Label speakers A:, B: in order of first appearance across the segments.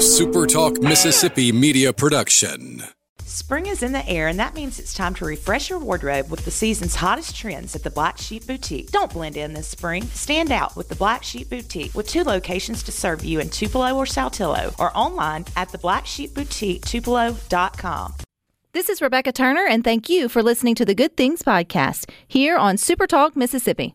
A: a SuperTalk Mississippi media production.
B: Spring is in the air, and that means it's time to refresh your wardrobe with the season's hottest trends at the Black Sheep Boutique. Don't blend in this spring. Stand out with the Black Sheep Boutique with two locations to serve you in Tupelo or Saltillo or online at the Black Sheep Boutique theblacksheepboutique.tupelo.com.
C: This is Rebecca Turner, and thank you for listening to the Good Things Podcast here on Super Talk Mississippi.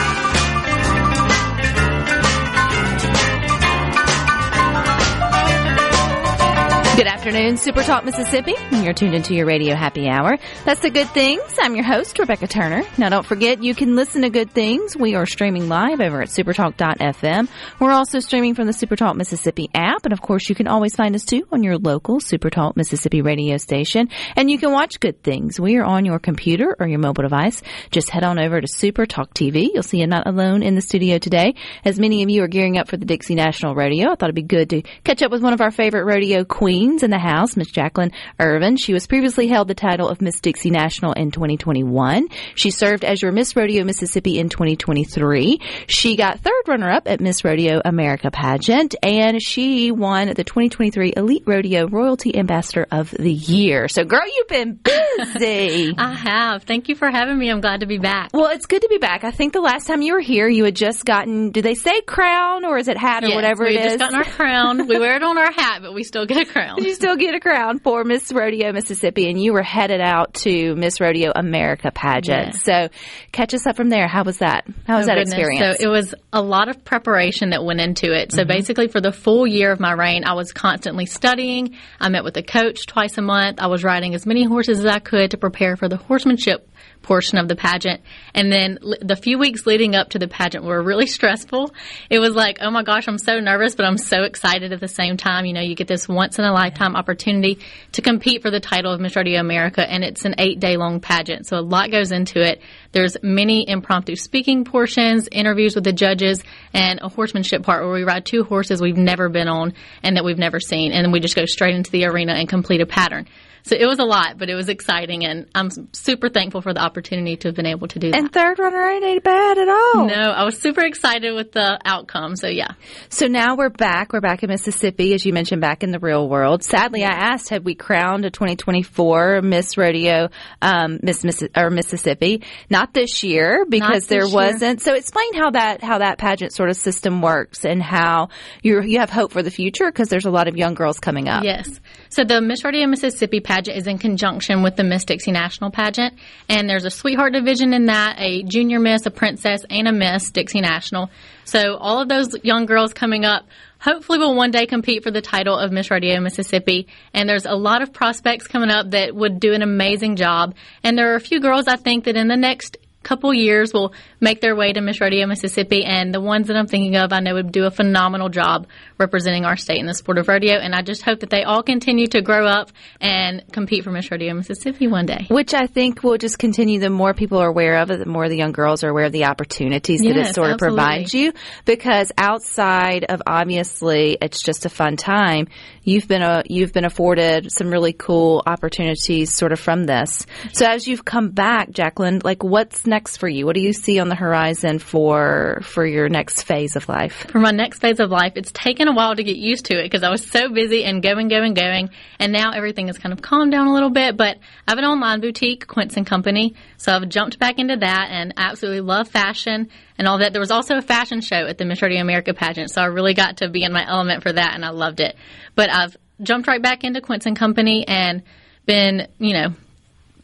C: Good afternoon, Super Talk Mississippi. You're tuned into your radio happy hour. That's the good things. I'm your host, Rebecca Turner. Now don't forget you can listen to good things. We are streaming live over at supertalk.fm. We're also streaming from the Supertalk Mississippi app. And of course you can always find us too on your local Supertalk Mississippi radio station. And you can watch good things. We are on your computer or your mobile device. Just head on over to Supertalk TV. You'll see I'm not alone in the studio today. As many of you are gearing up for the Dixie National Rodeo, I thought it'd be good to catch up with one of our favorite rodeo queens in the house, Miss Jacqueline Ervin. She was previously held the title of Miss Dixie National in 2021. She served as your Miss Rodeo Mississippi in 2023. She got third runner up at Miss Rodeo America pageant and she won the 2023 Elite Rodeo Royalty Ambassador of the Year. So girl, you've been busy.
D: I have. Thank you for having me. I'm glad to be back.
C: well, it's good to be back. I think the last time you were here, you had just gotten, do they say crown or is it hat or
D: Yes,
C: whatever it is?
D: we just gotten our crown. We wear it on our hat, but we still get a crown.
C: You still get a crown for Miss Rodeo Mississippi, and you were headed out to Miss Rodeo America pageant.
D: Yeah.
C: So, catch us up from there. How was that? How was
D: Oh,
C: that
D: goodness.
C: experience?
D: So it was a lot of preparation that went into it.
C: Mm-hmm.
D: So basically, for the full year of my reign, I was constantly studying. I met with a coach twice a month. I was riding as many horses as I could to prepare for the horsemanship portion of the pageant. And then l- the few weeks leading up to the pageant were really stressful. It was like, oh my gosh, I'm so nervous, but I'm so excited at the same time. You know, you get this once in a lifetime opportunity to compete for the title of Miss Rodeo America, and it's an eight day long pageant. So a lot goes into it. There's many impromptu speaking portions, interviews with the judges, and a horsemanship part where we ride two horses we've never been on and that we've never seen. And then we just go straight into the arena and complete a pattern. So it was a lot, but it was exciting, and I'm super thankful for the opportunity to have been able to do that.
C: and third runner ain't ain't bad at all.
D: no, I was super excited with the outcome. So yeah,
C: So now we're back. We're back in Mississippi, as you mentioned, back in the real world. Sadly, I asked, had we crowned a 2024 Miss Rodeo, um, Miss Miss or Mississippi? Not this year because
D: this
C: there
D: year.
C: wasn't. So explain how that how that pageant sort of system works and how you you have hope for the future because there's a lot of young girls coming up.
D: Yes. So the Miss Rodeo Mississippi pageant is in conjunction with the Miss Dixie National pageant, and there's a sweetheart division in that, a junior miss, a princess, and a Miss Dixie National. So all of those young girls coming up hopefully will one day compete for the title of Miss Rodeo Mississippi. And there's a lot of prospects coming up that would do an amazing job. And there are a few girls I think that in the next couple years will make their way to Miss Rodeo Mississippi and the ones that I'm thinking of I know would do a phenomenal job representing our state in the sport of rodeo and I just hope that they all continue to grow up and compete for Miss Rodeo Mississippi one day.
C: Which I think will just continue. The more people are aware of it, the more the young girls are aware of the opportunities that it
D: Yes,
C: sort of
D: absolutely.
C: provides you. Because outside of obviously, it's just a fun time. You've been a you've been afforded some really cool opportunities, sort of from this. So as you've come back, Jacqueline, like what's next for you? What do you see on the horizon for for your next phase of life?
D: For my next phase of life, it's taken a while to get used to it because I was so busy and going, going, going. And now everything has kind of calmed down a little bit. But I have an online boutique, Quince and Company. So I've jumped back into that and absolutely love fashion and all that. There was also a fashion show at the Miss Rodeo America pageant. So I really got to be in my element for that and I loved it. But I've jumped right back into Quince and Company and been, you know,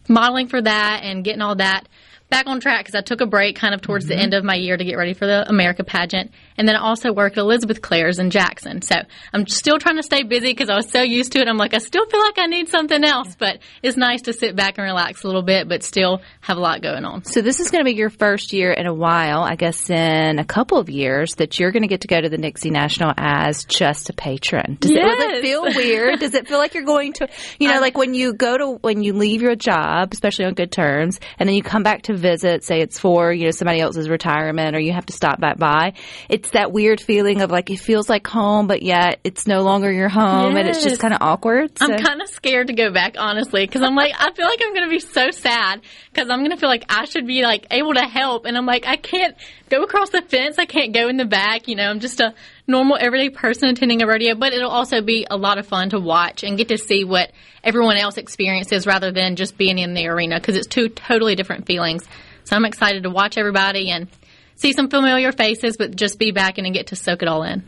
D: modeling for that and getting all that back on track because I took a break kind of towards the mm-hmm. end of my year to get ready for the America pageant. And then I also work at Elizabeth Clare's in Jackson. So I'm still trying to stay busy because I was so used to it. I'm like, I still feel like I need something else, but it's nice to sit back and relax a little bit, but still have a lot going on.
C: So this is going to be your first year in a while, I guess in a couple of years, that you're going to get to go to the Dixie National as just a patron. Does, it, does it feel weird? Does it feel like you're going to, you know, like when you go to, when you leave your job, especially on good terms, and then you come back to visit, say it's for, you know, somebody else's retirement or you have to stop back by, it's that weird feeling of like it feels like home, but yet it's no longer your home and it's just kind of awkward.
D: I'm kind of scared to go back, honestly, because I'm like, I feel like I'm going to be so sad because I'm going to feel like I should be like able to help, and I'm like, I can't go across the fence, I can't go in the back. You know, I'm just a normal, everyday person attending a rodeo, but it'll also be a lot of fun to watch and get to see what everyone else experiences rather than just being in the arena because it's two totally different feelings. So I'm excited to watch everybody and see some familiar faces, but just be back and get to soak it all in.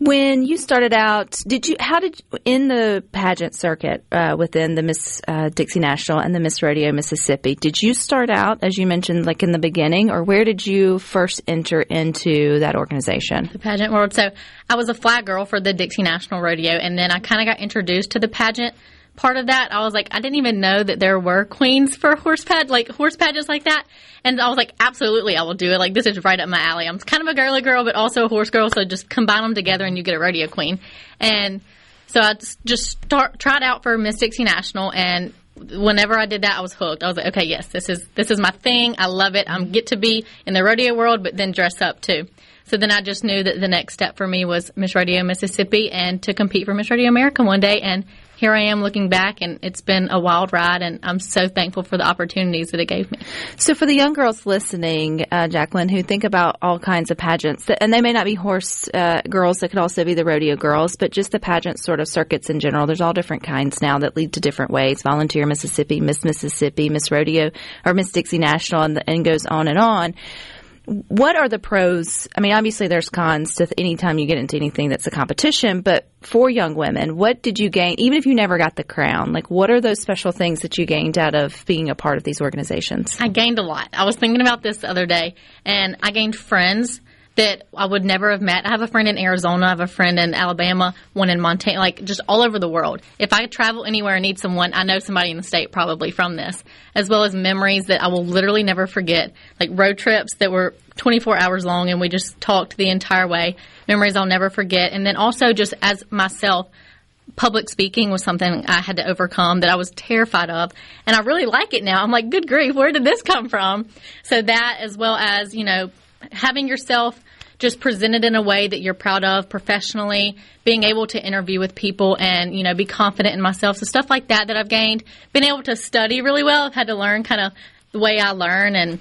C: When you started out, did you how did in the pageant circuit uh, within the Miss uh, Dixie National and the Miss Rodeo Mississippi? Did you start out as you mentioned, like in the beginning, or where did you first enter into that organization?
D: the pageant world. So I was a flag girl for the Dixie National Rodeo, and then I kind of got introduced to the pageant part of that. I was like, I didn't even know that there were queens for horse pad, like horse pageants like that. And I was like, absolutely, I will do it. Like this is right up my alley. I'm kind of a girly girl, but also a horse girl, so just combine them together and you get a rodeo queen. And so I just- start, tried out for Miss Dixie National and whenever I did that, I was hooked. I was like, okay, yes, this is this is my thing. I love it. I'm get to be in the rodeo world, but then dress up too. So then I just knew that the next step for me was Miss Rodeo Mississippi and to compete for Miss Rodeo America one day. And here I am looking back, and it's been a wild ride, and I'm so thankful for the opportunities that it gave me.
C: So for the young girls listening, uh, Jacqueline, who think about all kinds of pageants, and they may not be horse uh, girls, that could also be the rodeo girls, but just the pageant sort of circuits in general. There's all different kinds now that lead to different ways. Volunteer Mississippi, Miss Mississippi, Miss Rodeo, or Miss Dixie National, and, and goes on and on. What are the pros? I mean, obviously there's cons to any time you get into anything that's a competition, but for young women, what did you gain, even if you never got the crown? Like, what are those special things that you gained out of being a part of these organizations?
D: I gained a lot. I was thinking about this the other day, and I gained friends that I would never have met. I have a friend in Arizona, I have a friend in Alabama, one in Montana, like just all over the world. If I travel anywhere and need someone, I know somebody in the state probably from this, as well as memories that I will literally never forget, like road trips that were 24 hours long and we just talked the entire way. Memories I'll never forget. And then also just as myself, public speaking was something I had to overcome that I was terrified of. And I really like it now. I'm like, good grief, where did this come from? So that as well as, you know, having yourself just presented in a way that you're proud of professionally, being able to interview with people and, you know, be confident in myself. So stuff like that that I've gained. Been able to study really well. I've had to learn kind of the way I learn and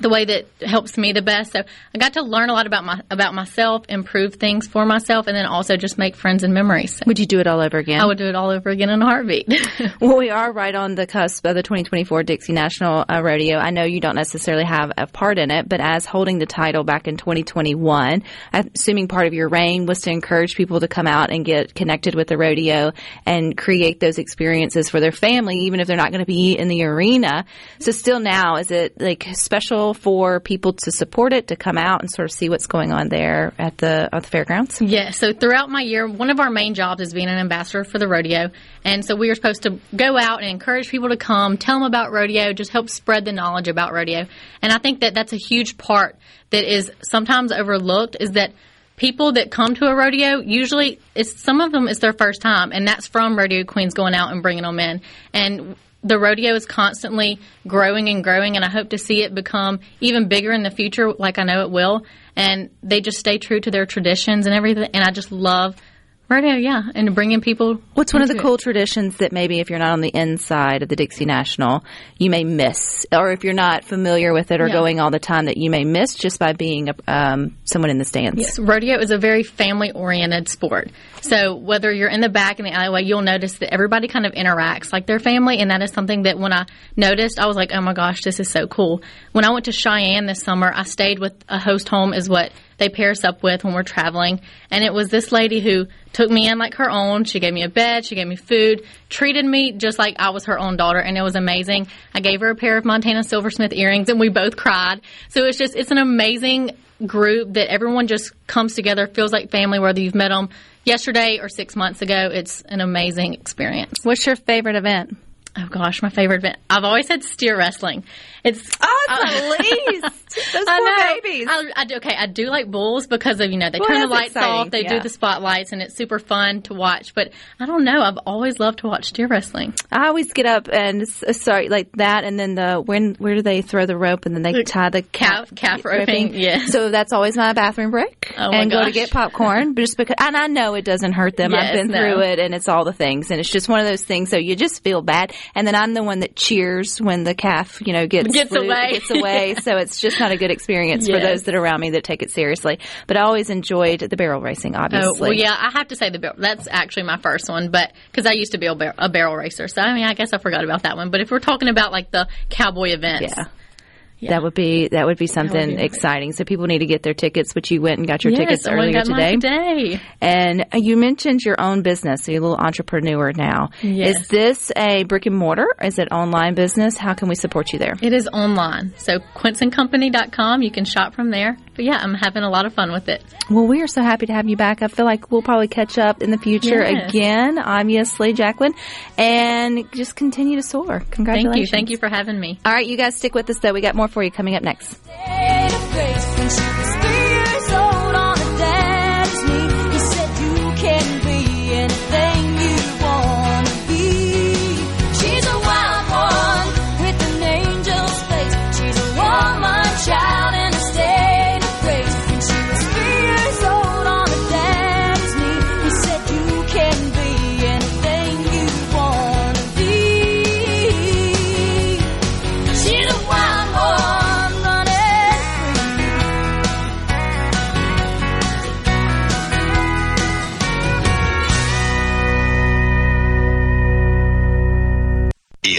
D: the way that helps me the best. So I got to learn a lot about my about myself, improve things for myself, and then also just make friends and memories.
C: Would you do it all over again?
D: I would do it all over again in a heartbeat.
C: Well, we are right on the cusp of the 2024 Dixie National uh, Rodeo. I know you don't necessarily have a part in it, but as holding the title back in 2021, I'm assuming part of your reign was to encourage people to come out and get connected with the rodeo and create those experiences for their family, even if they're not going to be in the arena. So still now, is it like special for people to support it, to come out and sort of see what's going on there at the, at the fairgrounds?
D: Yeah, so throughout my year, one of our main jobs is being an ambassador for the rodeo. And so we are supposed to go out and encourage people to come, tell them about rodeo, just help spread the knowledge about rodeo. And I think that that's a huge part that is sometimes overlooked is that people that come to a rodeo usually it's some of them it's their first time and that's from rodeo queens going out and bringing them in and the rodeo is constantly growing and growing and i hope to see it become even bigger in the future like i know it will. And they just stay true to their traditions and everything and i just love rodeo yeah and bringing people
C: What's one of the
D: it.
C: cool traditions that maybe if you're not on the inside of the Dixie National, you may miss, or if you're not familiar with it or
D: Yeah.
C: going all the time, that you may miss just by being a, um, someone in the stands?
D: Yes, rodeo is a very family oriented sport. So whether you're in the back in the alleyway, you'll notice that everybody kind of interacts like their family, and that is something that when I noticed, I was like, oh my gosh, this is so cool. When I went to Cheyenne this summer, I stayed with a host home, is what they pair us up with when we're traveling. And it was this lady who took me in like her own. She gave me a bed, she gave me food, treated me just like I was her own daughter, and it was amazing. I gave her a pair of Montana Silversmith earrings, and we both cried. So it's just, it's an amazing group that everyone just comes together, feels like family, whether you've met them yesterday or six months ago. It's an amazing experience.
C: What's your favorite event?
D: Oh gosh, my favorite event. I've always said steer wrestling. It's
C: Oh, it's Elise. Those
D: I
C: poor
D: know.
C: babies.
D: I, I do, okay, I do like bulls because of you know they
C: Well,
D: turn the lights
C: exciting,
D: off, they
C: yeah.
D: do the spotlights, and it's super fun to watch. But I don't know. I've always loved to watch steer wrestling.
C: I always get up and uh, sorry, like that, and then the when where do they throw the rope and then they tie the
D: calf- calf roping, yeah.
C: So that's always my bathroom break,
D: Oh my
C: and go to get popcorn, just because. And I know it doesn't hurt them. I've been
D: no.
C: through it, and it's all the things, and it's just one of those things. So you just feel bad, and then I'm the one that cheers when the calf, you know, gets
D: Gets
C: flu-
D: away.
C: Gets away. so it's just not a good experience for those that are around me that take it seriously. But I always enjoyed the barrel racing, obviously.
D: Oh well, yeah. I have to say the barrel. That's actually my first one, but because I used to be a, bar- a barrel racer, so I mean, I guess I forgot about that one. But if we're talking about like the cowboy events,
C: Yeah. That would be that would be something
D: be
C: exciting. So people need to get their tickets, which you went and got your
D: yes,
C: tickets earlier today.
D: today.
C: And uh, you mentioned your own business, so you're a little entrepreneur now.
D: Yes.
C: Is this a brick and mortar? Is it online business? How can we support you there?
D: It is online, so quinceandcompany.com. You can shop from there. But yeah, I'm having a lot of fun with it.
C: Well, we are so happy to have you back. I feel like we'll probably catch up in the future
D: Yes.
C: again, obviously, Jacqueline, and just continue to soar. Congratulations.
D: Thank you. Thank you for having me.
C: All right, you guys stick with us though. We got more for you coming up next.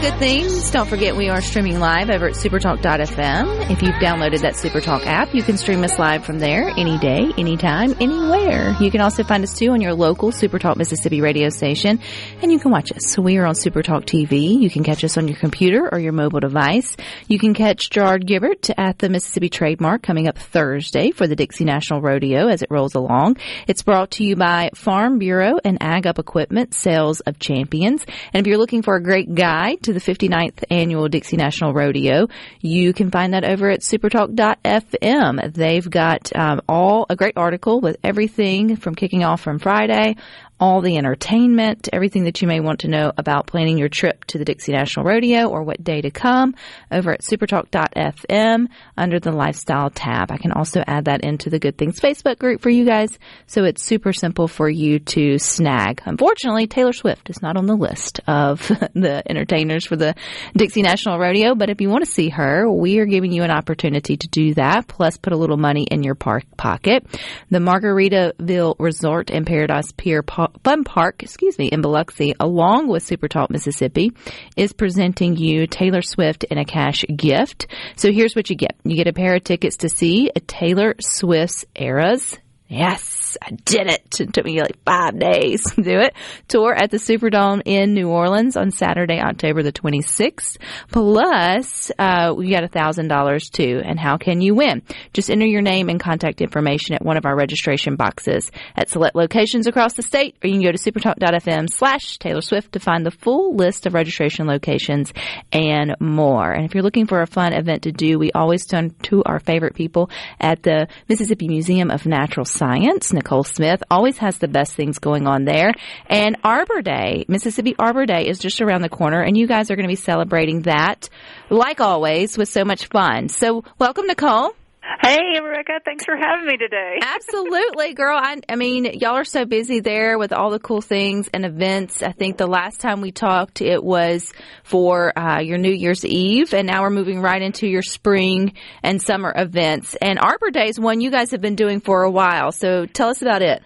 C: Good Things. Don't forget we are streaming live over at supertalk.fm. If you've downloaded that Supertalk app, you can stream us live from there any day, anytime, anywhere. You can also find us too on your local Supertalk Mississippi radio station and you can watch us. We are on Supertalk TV. You can catch us on your computer or your mobile device. You can catch Gerard Gibbert at the Mississippi Trade Mart coming up Thursday for the Dixie National Rodeo as it rolls along. It's brought to you by Farm Bureau and Ag Up Equipment, Sales of Champions. And if you're looking for a great guide to the 59th annual Dixie National Rodeo, you can find that over at supertalk.fm. They've got um, all a great article with everything from kicking off from Friday, all the entertainment, everything that you may want to know about planning your trip to the Dixie National Rodeo or what day to come over at supertalk.fm under the lifestyle tab. I can also add that into the Good Things Facebook group for you guys. So it's super simple for you to snag. Unfortunately, Taylor Swift is not on the list of the entertainers for the Dixie National Rodeo, but if you want to see her, we are giving you an opportunity to do that, plus put a little money in your park pocket. The Margaritaville Resort and Paradise Pier Fun Park, excuse me, in Biloxi, along with Super Talk Mississippi, is presenting you Taylor Swift in a cash gift. So here's what you get. You get a pair of tickets to see Taylor Swift's Eras Yes, I did it. It took me like five days to do it. Tour at the Superdome in New Orleans on Saturday, October the 26th. Plus, uh, we got a thousand dollars too. And how can you win? Just enter your name and contact information at one of our registration boxes at select locations across the state, or you can go to supertalk.fm slash Taylor Swift to find the full list of registration locations and more. And if you're looking for a fun event to do, we always turn to our favorite people at the Mississippi Museum of Natural Science. Nicole Smith always has the best things going on there. And Arbor Day, Mississippi Arbor Day is just around the corner and you guys are going to be celebrating that like always with so much fun. So welcome Nicole.
E: Hey, Rebecca. Thanks for having me today.
C: Absolutely, girl. I, I mean, y'all are so busy there with all the cool things and events. I think the last time we talked, it was for uh, your New Year's Eve, and now we're moving right into your spring and summer events. And Arbor Day is one you guys have been doing for a while. So tell us about it.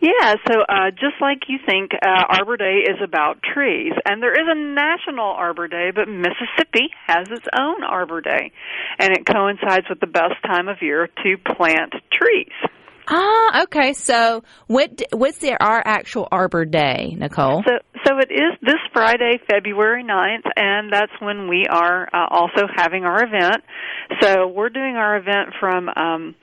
E: Yeah, so uh, just like you think, uh, Arbor Day is about trees, and there is a national Arbor Day, but Mississippi has its own Arbor Day, and it coincides with the best time of year to plant trees.
C: Ah, okay. So what what's the, our actual Arbor Day, Nicole?
E: So, so it is this Friday, February 9th, and that's when we are uh, also having our event. So we're doing our event from um,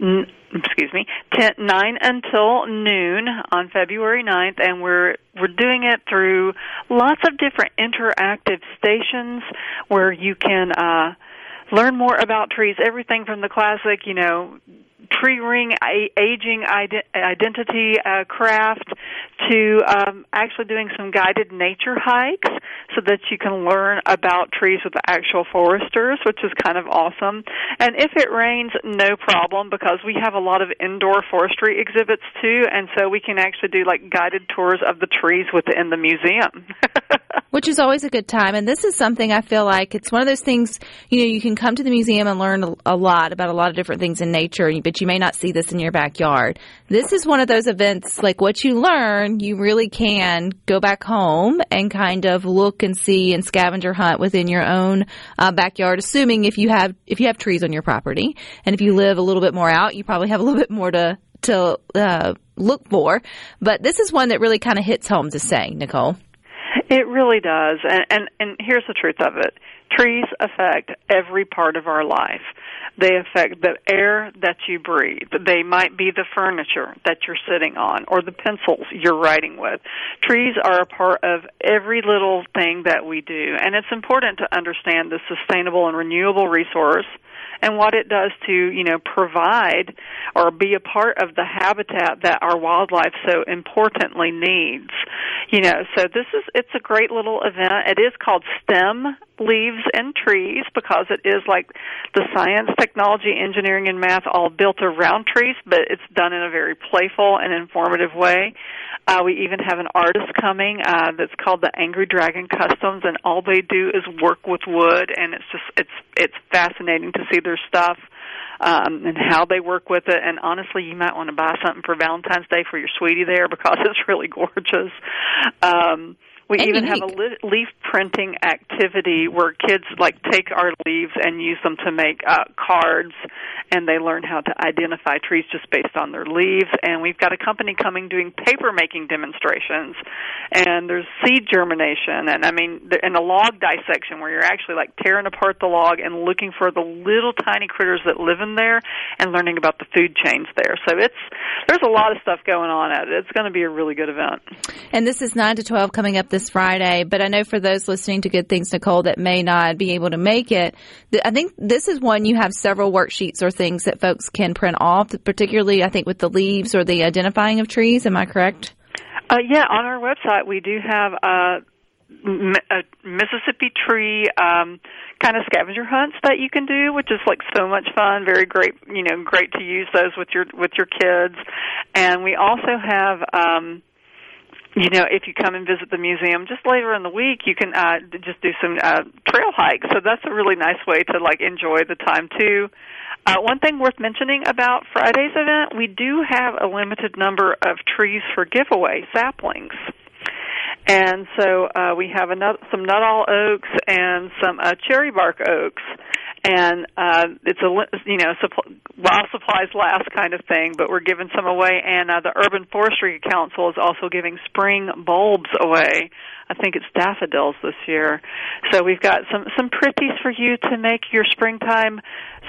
E: n- excuse me, 10, 9 until noon on February 9th, and we're we're doing it through lots of different interactive stations where you can uh, learn more about trees. Everything from the classic, you know, tree ring aging ide- identity uh, craft to um, actually doing some guided nature hikes so that you can learn about trees with actual foresters, which is kind of awesome. And if it rains, no problem because we have a lot of indoor forestry exhibits too, and so we can actually do like guided tours of the trees within the museum.
C: Which is always a good time. And this is something I feel like it's one of those things, you know, you can come to the museum and learn a, lot about a lot of different things in nature, but you may not see this in your backyard. This is one of those events, like what you learn, you really can go back home and kind of look and see and scavenger hunt within your own uh, backyard, assuming if you have, if you have trees on your property. And if you live a little bit more out, you probably have a little bit more to, to, uh, look for. But this is one that really kind of hits home to say, Nicole.
E: It really does. And, and and here's the truth of it. Trees affect every part of our life. They affect the air that you breathe. They might be the furniture that you're sitting on or the pencils you're writing with. Trees are a part of every little thing that we do. And it's important to understand the sustainable and renewable resource and what it does to, you know, provide or be a part of the habitat that our wildlife so importantly needs. You know, so this is it's a great little event. It is called STEM Leaves and Trees because it is like the science, technology, engineering and math all built around trees, but it's done in a very playful and informative way. Uh, we even have an artist coming uh, that's called the Angry Dragon Customs, and all they do is work with wood, and it's just it's it's fascinating to see their stuff um, and how they work with it. And honestly, you might want to buy something for Valentine's Day for your sweetie there because it's really gorgeous. Um, we
C: And
E: even have a li- leaf printing activity where kids like take our leaves and use them to make uh, cards, and they learn how to identify trees just based on their leaves. And we've got a company coming doing paper making demonstrations, and there's seed germination, and I mean, and a log dissection where you're actually like tearing apart the log and looking for the little tiny critters that live in there, and learning about the food chains there. So it's there's a lot of stuff going on at it. It's going to be a really good event.
C: And this is 9 to 12 coming up this Friday. But I know for those listening to Good Things, Nicole, that may not be able to make it, th- I think this is one you have several worksheets or things that folks can print off, particularly, I think, with the leaves or the identifying of trees. Am I correct?
E: Uh, yeah, on our website we do have uh, a Mississippi tree um, kind of scavenger hunts that you can do, which is like so much fun. Very great, you know, great to use those with your with your kids. And we also have. Um, you know, if you come and visit the museum just later in the week, you can uh, just do some uh, trail hikes. So that's a really nice way to like enjoy the time too. Uh, one thing worth mentioning about Friday's event, we do have a limited number of trees for giveaway saplings. And so uh, we have another, some Nuttall oaks and some uh, cherry bark oaks, and uh, it's a you know supp- while supplies last kind of thing. But we're giving some away, and uh, the Urban Forestry Council is also giving spring bulbs away. I think it's daffodils this year. So we've got some some pretties for you to make your springtime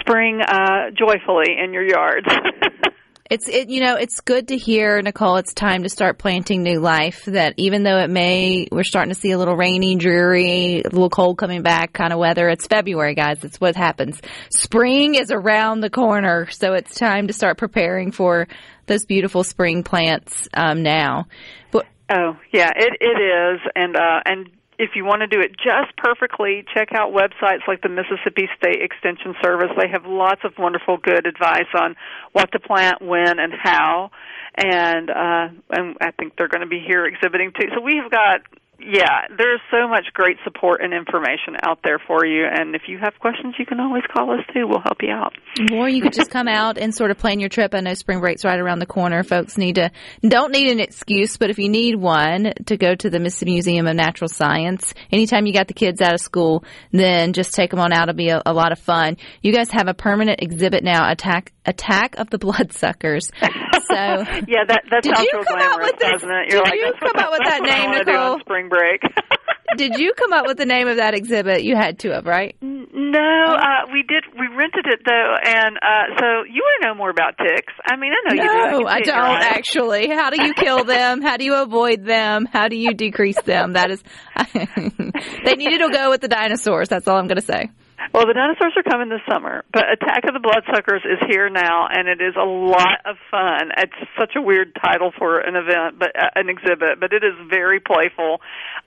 E: spring uh, joyfully in your yards.
C: It's it you know it's good to hear Nicole. It's time to start planting new life. That even though it may we're starting to see a little rainy, dreary, a little cold coming back kind of weather. It's February, guys. That's what happens. Spring is around the corner, so it's time to start preparing for those beautiful spring plants um, now. But
E: Oh yeah, it it is, and uh, and if you want to do it just perfectly, check out websites like the Mississippi State Extension Service. They have lots of wonderful, good advice on what to plant, when, and how. And uh, and I think they're going to be here exhibiting too. So we've got yeah, there's so much great support and information out there for you. And if you have questions, you can always call us too. We'll help you out.
C: Or you could just come out and sort of plan your trip. I know spring break's right around the corner. Folks need to don't need an excuse, but if you need one to go to the Mississippi Museum of Natural Science, anytime you got the kids out of school, then just take them on out. It'll be a, a lot of fun. You guys have a permanent exhibit now, attack attack of the bloodsuckers. So
E: Yeah, that that
C: Did you come
E: glamorous,
C: with
E: it?
C: did
E: like,
C: you come up with that name,
E: wanna do on
C: Nicole?
E: spring break.
C: did you come up with the name of that exhibit? You had to have, right?
E: No, uh, we did. We rented it though, and uh, so you want to know more about ticks? I mean, I know you do.
C: No, I
E: see it in your
C: don't actually. How do you kill them? How do you avoid them? How do you decrease them? That is, they needed to go with the dinosaurs. That's all I'm going to say.
E: Well, the dinosaurs are coming this summer, but Attack of the Bloodsuckers is here now, and it is a lot of fun. It's such a weird title for an event, but uh, an exhibit, but it is very playful.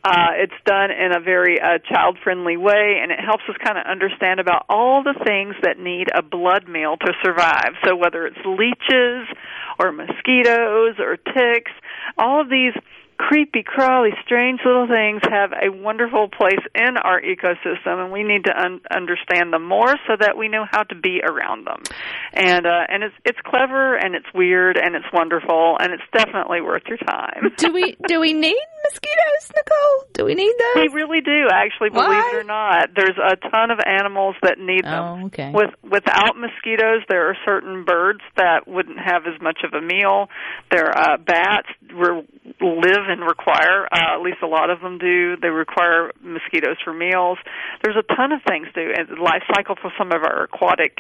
E: Uh, it's done in a very uh, child-friendly way, and it helps us kind of understand about all the things that need a blood meal to survive. So whether it's leeches or mosquitoes or ticks, all of these creepy, crawly, strange little things have a wonderful place in our ecosystem, and we need to un- understand them more so that we know how to be around them. And uh, and it's it's clever and it's weird and it's wonderful and it's definitely worth your time.
C: Do we do we need mosquitoes, Nicole? Do we need
E: them?
C: We
E: really do, actually, believe
C: Why?
E: it or not. There's a ton of animals that need them.
C: Oh, okay.
E: With without mosquitoes, there are certain birds that wouldn't have as much of a meal. There are uh, bats re- live and require, uh, at least a lot of them do. They require mosquitoes for meals. There's a ton of things do. And the life cycle for some of our aquatic,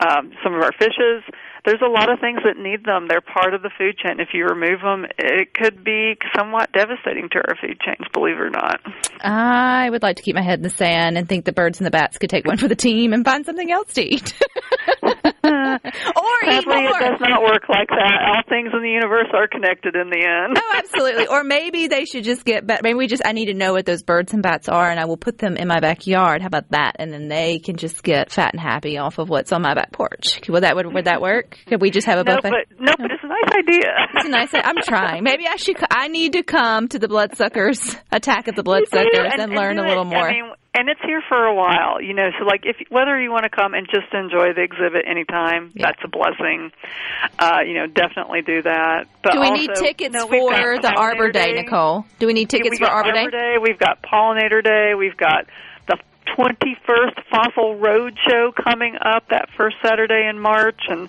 E: um, some of our fishes. There's a lot of things that need them. They're part of the food chain. If you remove them, it could be somewhat devastating to our food chains. Believe it or not.
C: I would like to keep my head in the sand and think the birds and the bats could take one for the team and find something else to eat. or eat
E: Sadly, it does not work like that. All things in the universe are connected in the end.
C: Oh, absolutely. Or maybe they should just get. But maybe we just. I need to know what those birds and bats are, and I will put them in my backyard. How about that? And then they can just get fat and happy off of what's on my back porch. Would that would, would that work? Could we just have a
E: No,
C: buffet?
E: but no, but it's a nice idea.
C: It's a nice. I'm trying. Maybe I should. I need to come to the bloodsuckers attack of the bloodsuckers
E: do,
C: and, learn
E: do
C: a little
E: it.
C: more.
E: I mean, and it's here for a while, you know. So, like, if whether you want to come and just enjoy the exhibit anytime,
C: Yeah.
E: that's a blessing. Uh, you know, definitely do that. But
C: Do we
E: also,
C: need tickets
E: no,
C: for the Arbor
E: Pollinator
C: Day, Nicole? Do we need tickets for
E: got
C: Arbor Day?
E: We've got Pollinator Day. We've got 21st Fossil Road Show coming up that first Saturday in March, and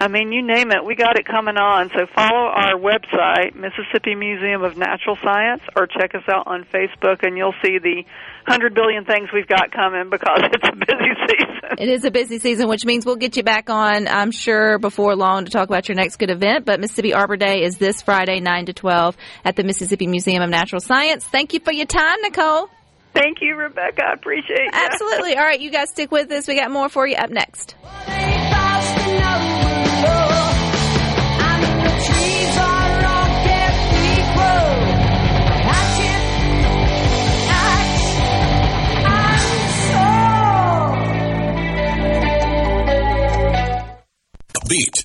E: I mean, you name it, we got it coming on. So follow our website, Mississippi Museum of Natural Science, or check us out on Facebook, and you'll see the hundred billion things we've got coming because it's a busy season.
C: It is a busy season, which means we'll get you back on, I'm sure, before long to talk about your next good event. But Mississippi Arbor Day is this Friday, 9 to 12 at the Mississippi Museum of Natural Science. Thank you for your time, Nicole.
E: Thank you, Rebecca. I appreciate you.
C: Absolutely. All right, you guys stick with us. We got more for you up next.
A: Beat,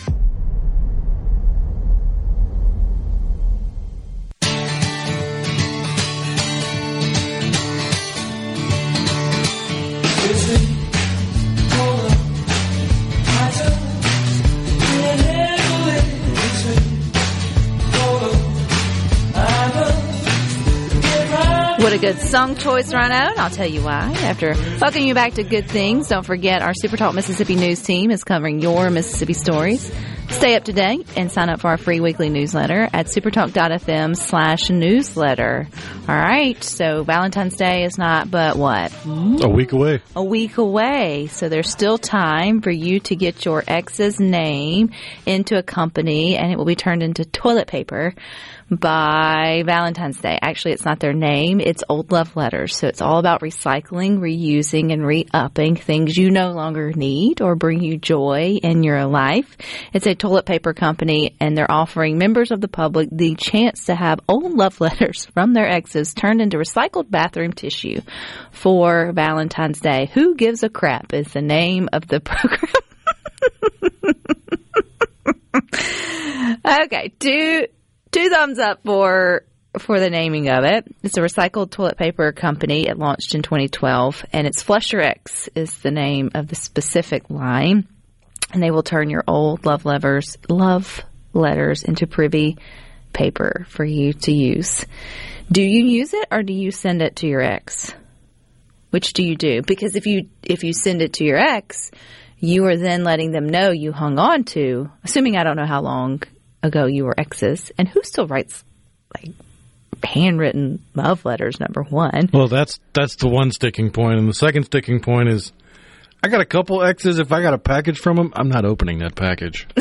C: good song choice, Rhino. And I'll tell you why. After welcoming you back to Good Things, don't forget our Super Talk Mississippi News team is covering your Mississippi stories. Stay up to date and sign up for our free weekly newsletter at supertalk.fm slash newsletter. All right. So Valentine's Day is not but what?
F: A week away.
C: a week away. So there's still time for you to get your ex's name into a company and it will be turned into toilet paper by Valentine's Day. Actually, it's not their name. It's old love letters. So it's all about recycling, reusing, and re-upping things you no longer need or bring you joy in your life. It's a toilet paper company and they're offering members of the public the chance to have old love letters from their exes turned into recycled bathroom tissue for Valentine's Day. Who gives a crap is the name of the program. okay, two thumbs up for for the naming of it. It's a recycled toilet paper company. It launched in 2012, and it's Flush Your Ex is the name of the specific line. And they will turn your old love letters love letters into privy paper for you to use. Do you use it or do you send it to your ex? Which do you do? Because if you if you send it to your ex, you are then letting them know you hung on to, assuming I don't know how long ago you were exes, and who still writes like handwritten love letters, number one.
F: Well, that's that's the one sticking point, and the second sticking point is, I got a couple X's. If I got a package from them, I'm not opening that package.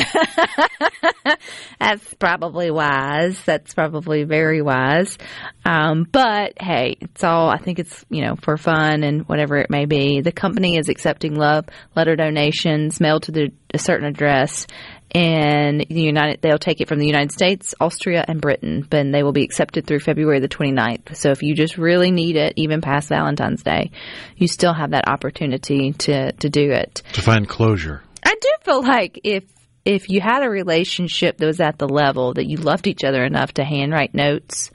C: That's probably wise. That's probably very wise. Um, but hey, it's all, I think it's, you know, for fun and whatever it may be. The company is accepting love letter donations mailed to the, a certain address and the United, they'll take it from the United States, Austria, and Britain, but they will be accepted through February the 29th. So if you just really need it, even past Valentine's Day, you still have that opportunity to, to do it.
F: to find closure.
C: I do feel like if if you had a relationship that was at the level that you loved each other enough to handwrite notes,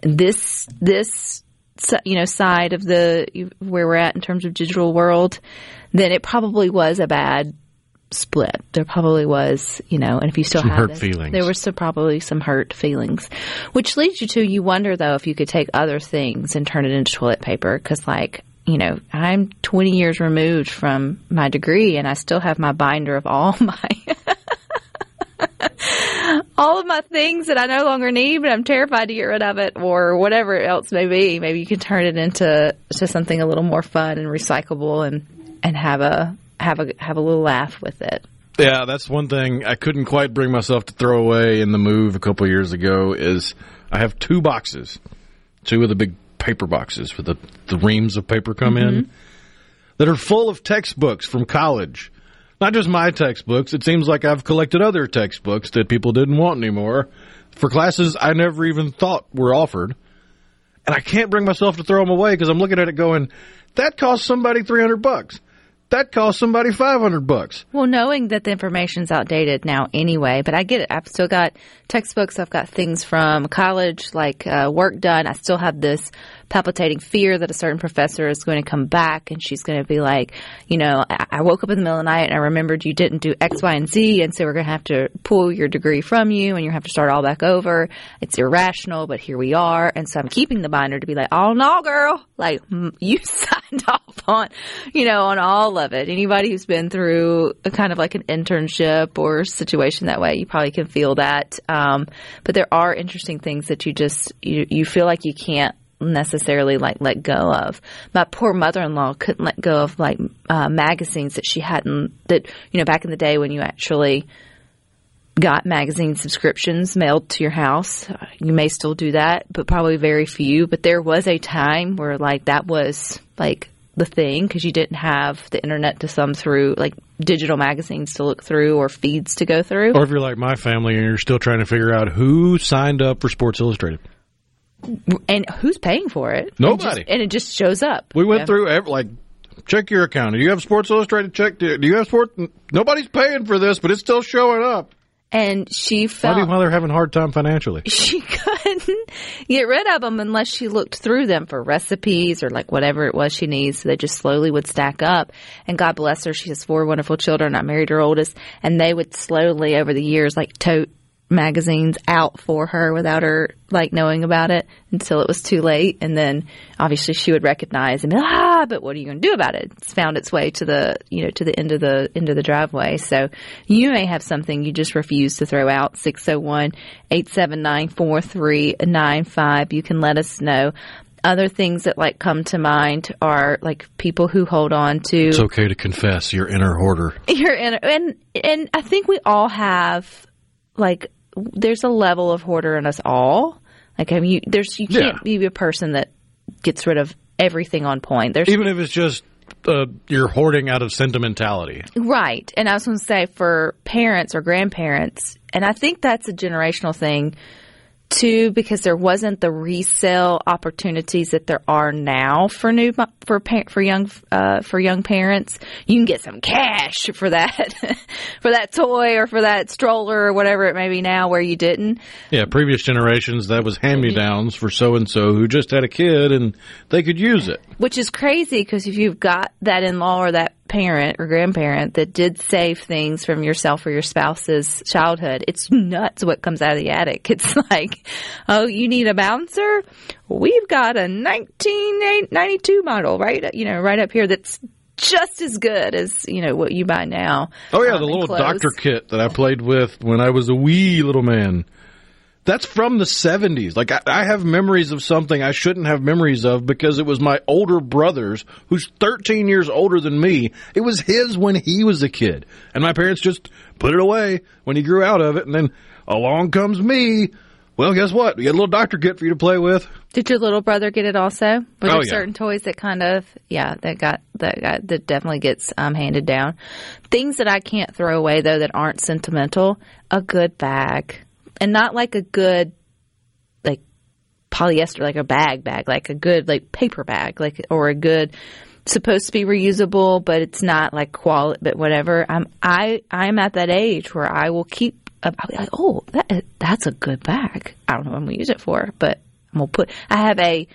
C: this this you know side of the where we're at in terms of digital world, then it probably was a bad split. There probably was, you know, and if you still
F: Some
C: have
F: hurt feelings.
C: there were probably some hurt feelings, which leads you to you wonder though if you could take other things and turn it into toilet paper because like. You know, I'm 20 years removed from my degree and I still have my binder of all my all of my things that I no longer need, but I'm terrified to get rid of it or whatever else may be. Maybe you can turn it into to something a little more fun and recyclable and and have a have a have a little laugh with it.
F: Yeah, that's one thing I couldn't quite bring myself to throw away in the move a couple years ago. Is I have two boxes, two of the big paper boxes with the the reams of paper come in mm-hmm. that are full of textbooks from college. Not just my textbooks. It seems like I've collected other textbooks that people didn't want anymore for classes I never even thought were offered. And I can't bring myself to throw them away because I'm looking at it going, that cost somebody 300 bucks. That cost somebody 500 bucks.
C: Well, knowing that the information's outdated now anyway, but I get it. I've still got textbooks. I've got things from college, like uh, work done. I still have this palpitating fear that a certain professor is going to come back and she's going to be like, you know, I, I woke up in the middle of the night and I remembered you didn't do X, Y, and Z, and so we're going to have to pull your degree from you and you have to start all back over. It's irrational, but here we are. And so I'm keeping the binder to be like, oh no, girl, like you signed off on, you know, on all of it. Anybody who's been through a kind of like an internship or situation that way, you probably can feel that. Um, but there are interesting things that you just you you feel like you can't necessarily like let go of. My poor mother-in-law couldn't let go of like uh, magazines that she hadn't that you know back in the day when you actually got magazine subscriptions mailed to your house. You may still do that, but probably very few. But there was a time where like that was like the thing because you didn't have the internet to thumb through, like digital magazines to look through or feeds to go through.
F: Or if you're like my family and you're still trying to figure out who signed up for Sports Illustrated.
C: and who's paying for it?
F: Nobody.
C: And, just- and it just shows up.
F: We went
C: Yeah.
F: through every, like check your account. Do you have Sports Illustrated? Check. Do you have Sports? Nobody's paying for this, but it's still showing up.
C: And she felt
F: Maybe while they're having a hard time financially.
C: she couldn't get rid of them unless she looked through them for recipes or like whatever it was she needs. So they just slowly would stack up. And God bless her, she has four wonderful children. I married her oldest, and they would slowly over the years like tote magazines out for her without her like knowing about it until it was too late. And then obviously she would recognize and be like, ah, but what are you going to do about it? It's found its way to the you know to the end of the end of the driveway. So you may have something you just refuse to throw out. 601-879-4395. You can let us know. Other things that like come to mind are like people who hold on to
F: It's okay to confess your inner hoarder.
C: you're in and and I think we all have like there's a level of hoarder in us all. Like I mean, you, there's you can't
F: Yeah.
C: be a person that gets rid of everything on point. There's
F: Even if it's just uh, you're hoarding out of sentimentality.
C: right, and I was going to say for parents or grandparents, and I think that's a generational thing too, because there wasn't the resale opportunities that there are now for new for for young uh, for young parents. You can get some cash for that for that toy or for that stroller or whatever it may be now, where you didn't.
F: Yeah, previous generations that was hand me downs for so and so who just had a kid and they could use it.
C: Which is crazy because if you've got that in law or that parent or grandparent that did save things from yourself or your spouse's childhood, it's nuts what comes out of the attic. It's like, oh, you need a bouncer? We've got a 1992 model, right? You know, right up here that's just as good as, you know, what you buy now.
F: Oh yeah,
C: um,
F: the little
C: clothes.
F: doctor kit that I played with when I was a wee little man. That's from the 70s. Like I, I have memories of something I shouldn't have memories of because it was my older brother's who's 13 years older than me. It was his when he was a kid. And my parents just put it away when he grew out of it and then along comes me. Well, guess what? We got a little doctor kit for you to play with.
C: Did your little brother get it also? Were there
F: Oh, yeah.
C: certain toys that kind of yeah that got that got that definitely gets um, handed down? Things that I can't throw away though that aren't sentimental. A good bag, and not like a good like polyester like a bag bag, like a good like paper bag, like or a good supposed to be reusable, but it's not like quality, but whatever. I'm I I'm at that age where I will keep. A, I'll be like, oh, that that's a good bag. I don't know what I'm gonna use it for, but I'm gonna put. I have a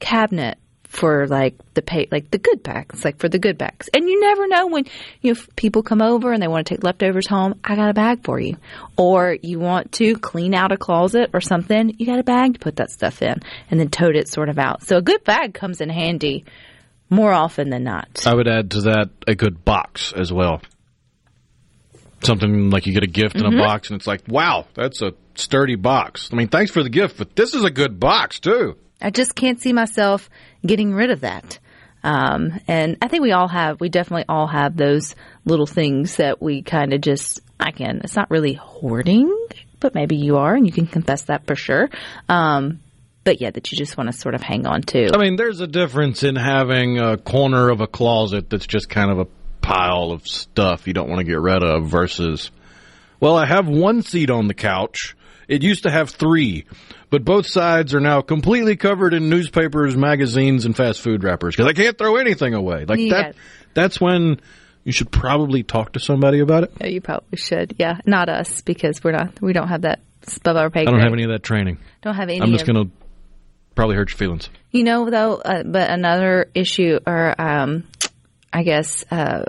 C: cabinet for like the pay, like the good bags, like for the good bags. And you never know when you know, people come over and they want to take leftovers home. I got a bag for you, or you want to clean out a closet or something. You got a bag to put that stuff in, and then tote it sort of out. So a good bag comes in handy more often than not.
F: I would add to that a good box as well. Something like you get a gift in a mm-hmm. box and it's like, wow, that's a sturdy box. I mean, thanks for the gift, but this is a good box too.
C: I just can't see myself getting rid of that. Um, and I think we all have, we definitely all have those little things that we kind of just, I can, it's not really hoarding, but maybe you are and you can confess that for sure. Um, but yeah, that you just want to sort of hang on to.
F: I mean, there's a difference in having a corner of a closet that's just kind of a pile of stuff you don't want to get rid of versus, well, I have one seat on the couch. It used to have three, but both sides are now completely covered in newspapers, magazines, and fast food wrappers because I can't throw anything away. Like
C: Yeah.
F: that. That's when you should probably talk to somebody about it.
C: Yeah, you probably should. Yeah, not us because we're not, we don't have that above our pay
F: I don't
C: grade.
F: have any of that training.
C: Don't have any.
F: I'm just to probably hurt your feelings.
C: You know, though, uh, but another issue, or um, I guess uh,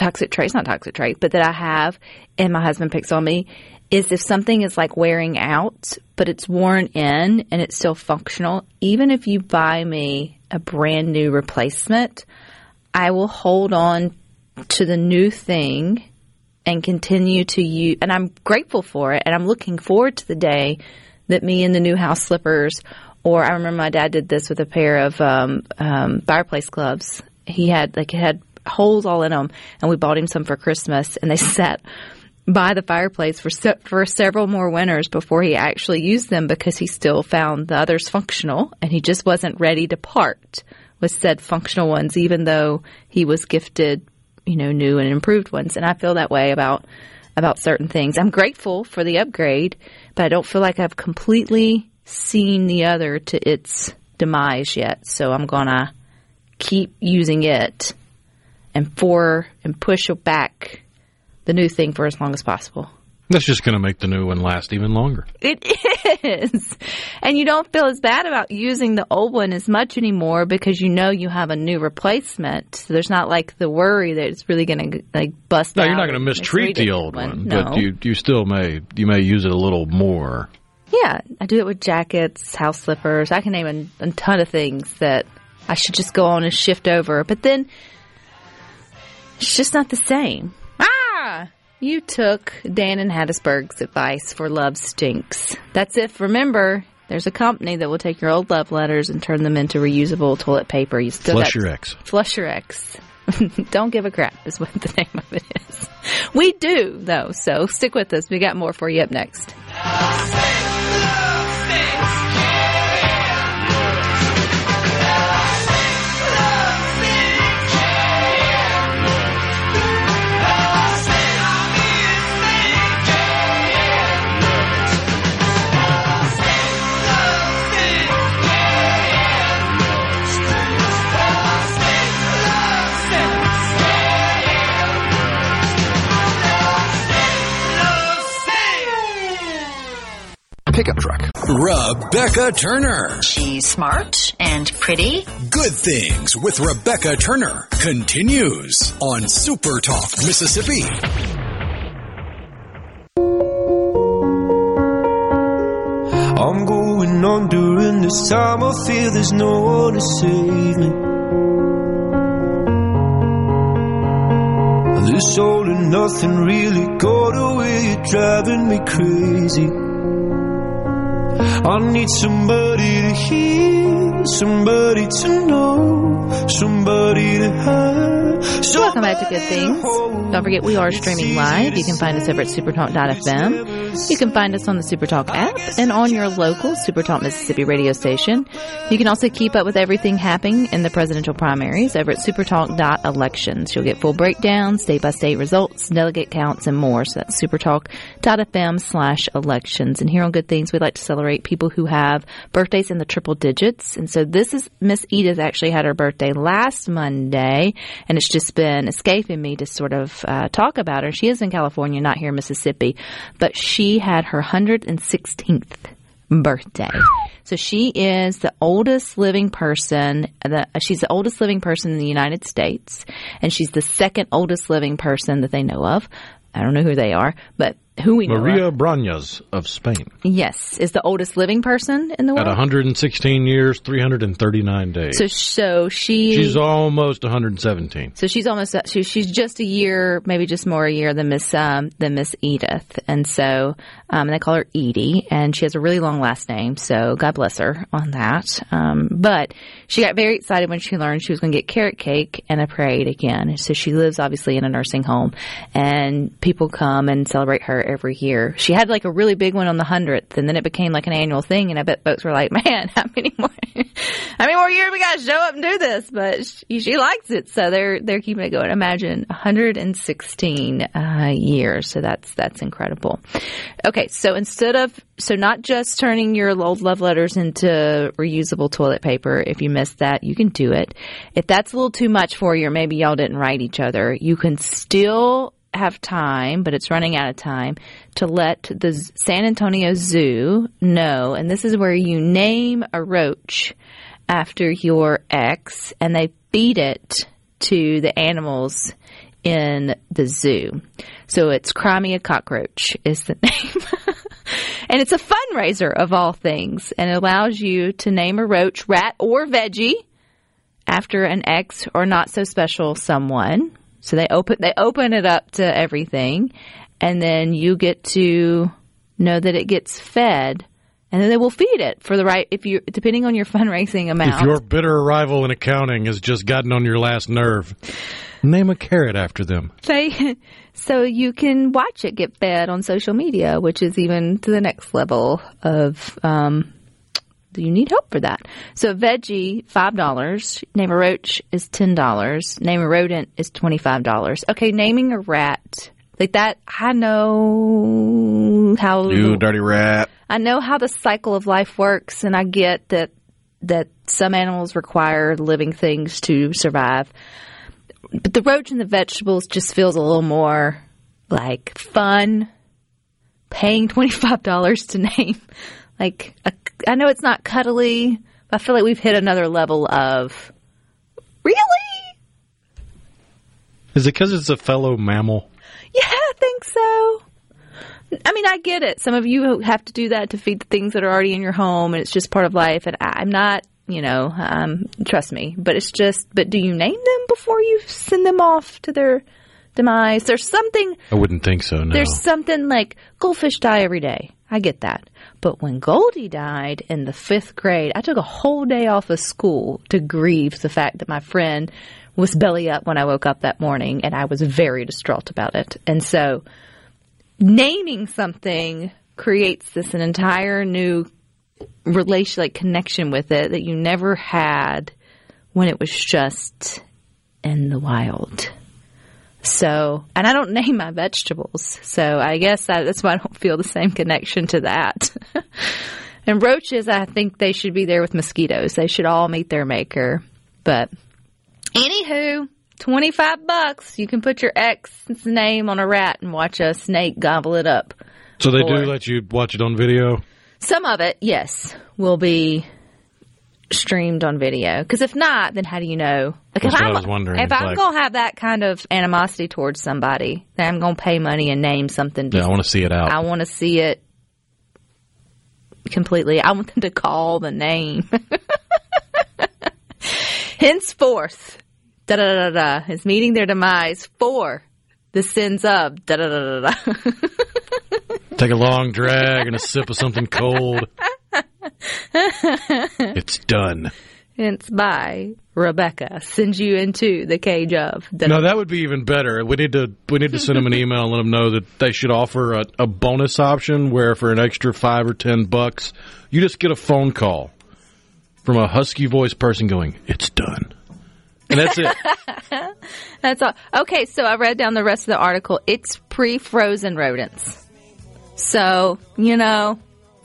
C: toxic traits, not toxic trait, but that I have, and my husband picks on me, is if something is like wearing out, but it's worn in and it's still functional, even if you buy me a brand new replacement, I will hold on to the new thing and continue to use, and I'm grateful for it, and I'm looking forward to the day that me and the new house slippers, or I remember my dad did this with a pair of um, um, fireplace gloves. He had like it had holes all in them, and we bought him some for Christmas, and they sat by the fireplace for se- for several more winters before he actually used them because he still found the others functional, and he just wasn't ready to part with said functional ones, even though he was gifted, you know, new and improved ones. And I feel that way about about certain things. I'm grateful for the upgrade, but I don't feel like I've completely seen the other to its demise yet. So I'm gonna keep using it and for and push back the new thing for as long as possible.
F: That's just going to make the new one last even longer.
C: It is. And you don't feel as bad about using the old one as much anymore because you know you have a new replacement. So there's not like the worry that it's really going to like bust
F: No, you're not going to mistreat the old one,
C: No.
F: but you you still may you may use it a little more.
C: Yeah, I do it with jackets, house slippers. I can name a, a ton of things that I should just go on and shift over. But then it's just not the same. Ah! You took Dan and Hattiesburg's advice for Love Stinks. That's if, remember, there's a company that will take your old love letters and turn them into reusable toilet paper. You still
F: Flush your ex.
C: Flush your ex. Don't give a crap is what the name of it is. We do, though, so stick with us. We got more for you up next.
A: Pickup truck. Rebecca Turner.
G: She's smart and pretty.
A: Good Things with Rebecca Turner continues on Super Talk, Mississippi.
H: I'm going on during this time. I feel there's no one to save me. This all and nothing really got away, you're driving me crazy. I need somebody to hear, somebody to know, somebody to have.
C: So Welcome back to Good Things. Don't forget, we are streaming live. You can find us over at supertalk.fm. You can find us on the Supertalk app and on your local Supertalk Mississippi radio station. You can also keep up with everything happening in the presidential primaries over at supertalk.elections. You'll get full breakdowns, state by state results, delegate counts, and more. So that's supertalk.fm slash elections. And here on Good Things, we like to celebrate people who have birthdays in the triple digits. And so this is Miss Edith actually had her birthday last Monday, and it's just been escaping me to sort of uh, talk about her. She is in California, not here in Mississippi, but she had her 116th birthday. So she is the oldest living person. The, she's the oldest living person in the United States, and she's the second oldest living person that they know of. I don't know who they are, but who we know of.
F: Maria Branyas of Spain.
C: Yes, is the oldest living person in the world.
F: At 116 years, 339 days.
C: So, so she
F: She's almost 117.
C: So she's almost she, she's just a year, maybe just more a year than Miss um, than Miss Edith, and so um, they call her Edie, and she has a really long last name. So God bless her on that. Um, but she got very excited when she learned she was going to get carrot cake and a parade again. So she lives obviously in a nursing home, and people come and celebrate her every year. She had like a really big one on the hundredth, and then it became like an annual thing. And I bet folks were like, "Man, how many more?" How many more years we got to show up and do this? But she, she likes it, so they're they're keeping it going. Imagine 116 uh, years, so that's that's incredible. Okay, so instead of so not just turning your old love letters into reusable toilet paper. If you missed that, you can do it. If that's a little too much for you, or maybe y'all didn't write each other, you can still have time, but it's running out of time to let the San Antonio Zoo know. And this is where you name a roach after your ex and they feed it to the animals in the zoo. So it's Cry Me a Cockroach is the name. and it's a fundraiser of all things and allows you to name a roach, rat, or veggie after an ex or not so special someone. So they open they open it up to everything and then you get to know that it gets fed and then they will feed it for the right if you depending on your fundraising amount.
F: If your bitter arrival in accounting has just gotten on your last nerve, name a carrot after them.
C: They, so you can watch it get fed on social media, which is even to the next level of. Um, you need help for that. So veggie five dollars. Name a roach is ten dollars. Name a rodent is twenty five dollars. Okay, naming a rat like that. I know how
F: You dirty rat.
C: I know how the cycle of life works, and I get that that some animals require living things to survive. But the roach and the vegetables just feels a little more like fun. paying $25 to name. Like, a, I know it's not cuddly, but I feel like we've hit another level of, really?
F: Is it because it's a fellow mammal?
C: Yeah, I think so. I mean, I get it. Some of you have to do that to feed the things that are already in your home, and it's just part of life. And I, I'm not, you know, um, trust me. But it's just, but do you name them before you send them off to their There's something.
F: I wouldn't think so. No.
C: There's something like goldfish die every day. I get that. But when Goldie died in the fifth grade, I took a whole day off of school to grieve the fact that my friend was belly up when I woke up that morning, and I was very distraught about it. And so, naming something creates this an entire new relation, like connection with it that you never had when it was just in the wild. So, and I don't name my vegetables. So I guess I, that's why I don't feel the same connection to that. and roaches, I think they should be there with mosquitoes. They should all meet their maker. But anywho, 25 bucks. You can put your ex's name on a rat and watch a snake gobble it up.
F: so they
C: or-
F: do let you watch it on video.
C: Some of it, yes, will be streamed on video. Because if not, then how do you know? Like,
F: That's
C: if
F: I
C: I'm,
F: was wondering.
C: If I'm
F: Like-
C: to have that kind of animosity towards somebody, then I'm going to pay money and name something.
F: Yeah, I want to see it out.
C: I want to see it completely. I want them to call the name. Henceforth, da da da da da, is meeting their demise for the sins of da da da da da.
F: Take a long drag and a sip of something cold. it's done.
C: Hence by Rebecca sends you into the cage of.
F: No, that would be even better. We need to we need to send them an email and let them know that they should offer a, a bonus option where for an extra five or ten bucks, you just get a phone call from a husky voice person going, "It's done," and that's it.
C: That's all. Okay, so I read down the rest of the article. It's pre-frozen rodents. So, you know,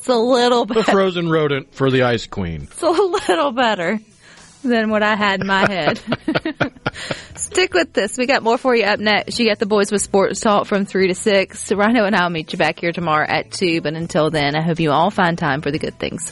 C: it's a little
F: the
C: bit
F: frozen rodent for the ice queen.
C: it's a little better than what I had in my head. Stick with this. We got more for you up next. You got the boys with sports talk from 3 to 6. Rhino and I'll meet you back here tomorrow at 2. But until then, I hope you all find time for the good things.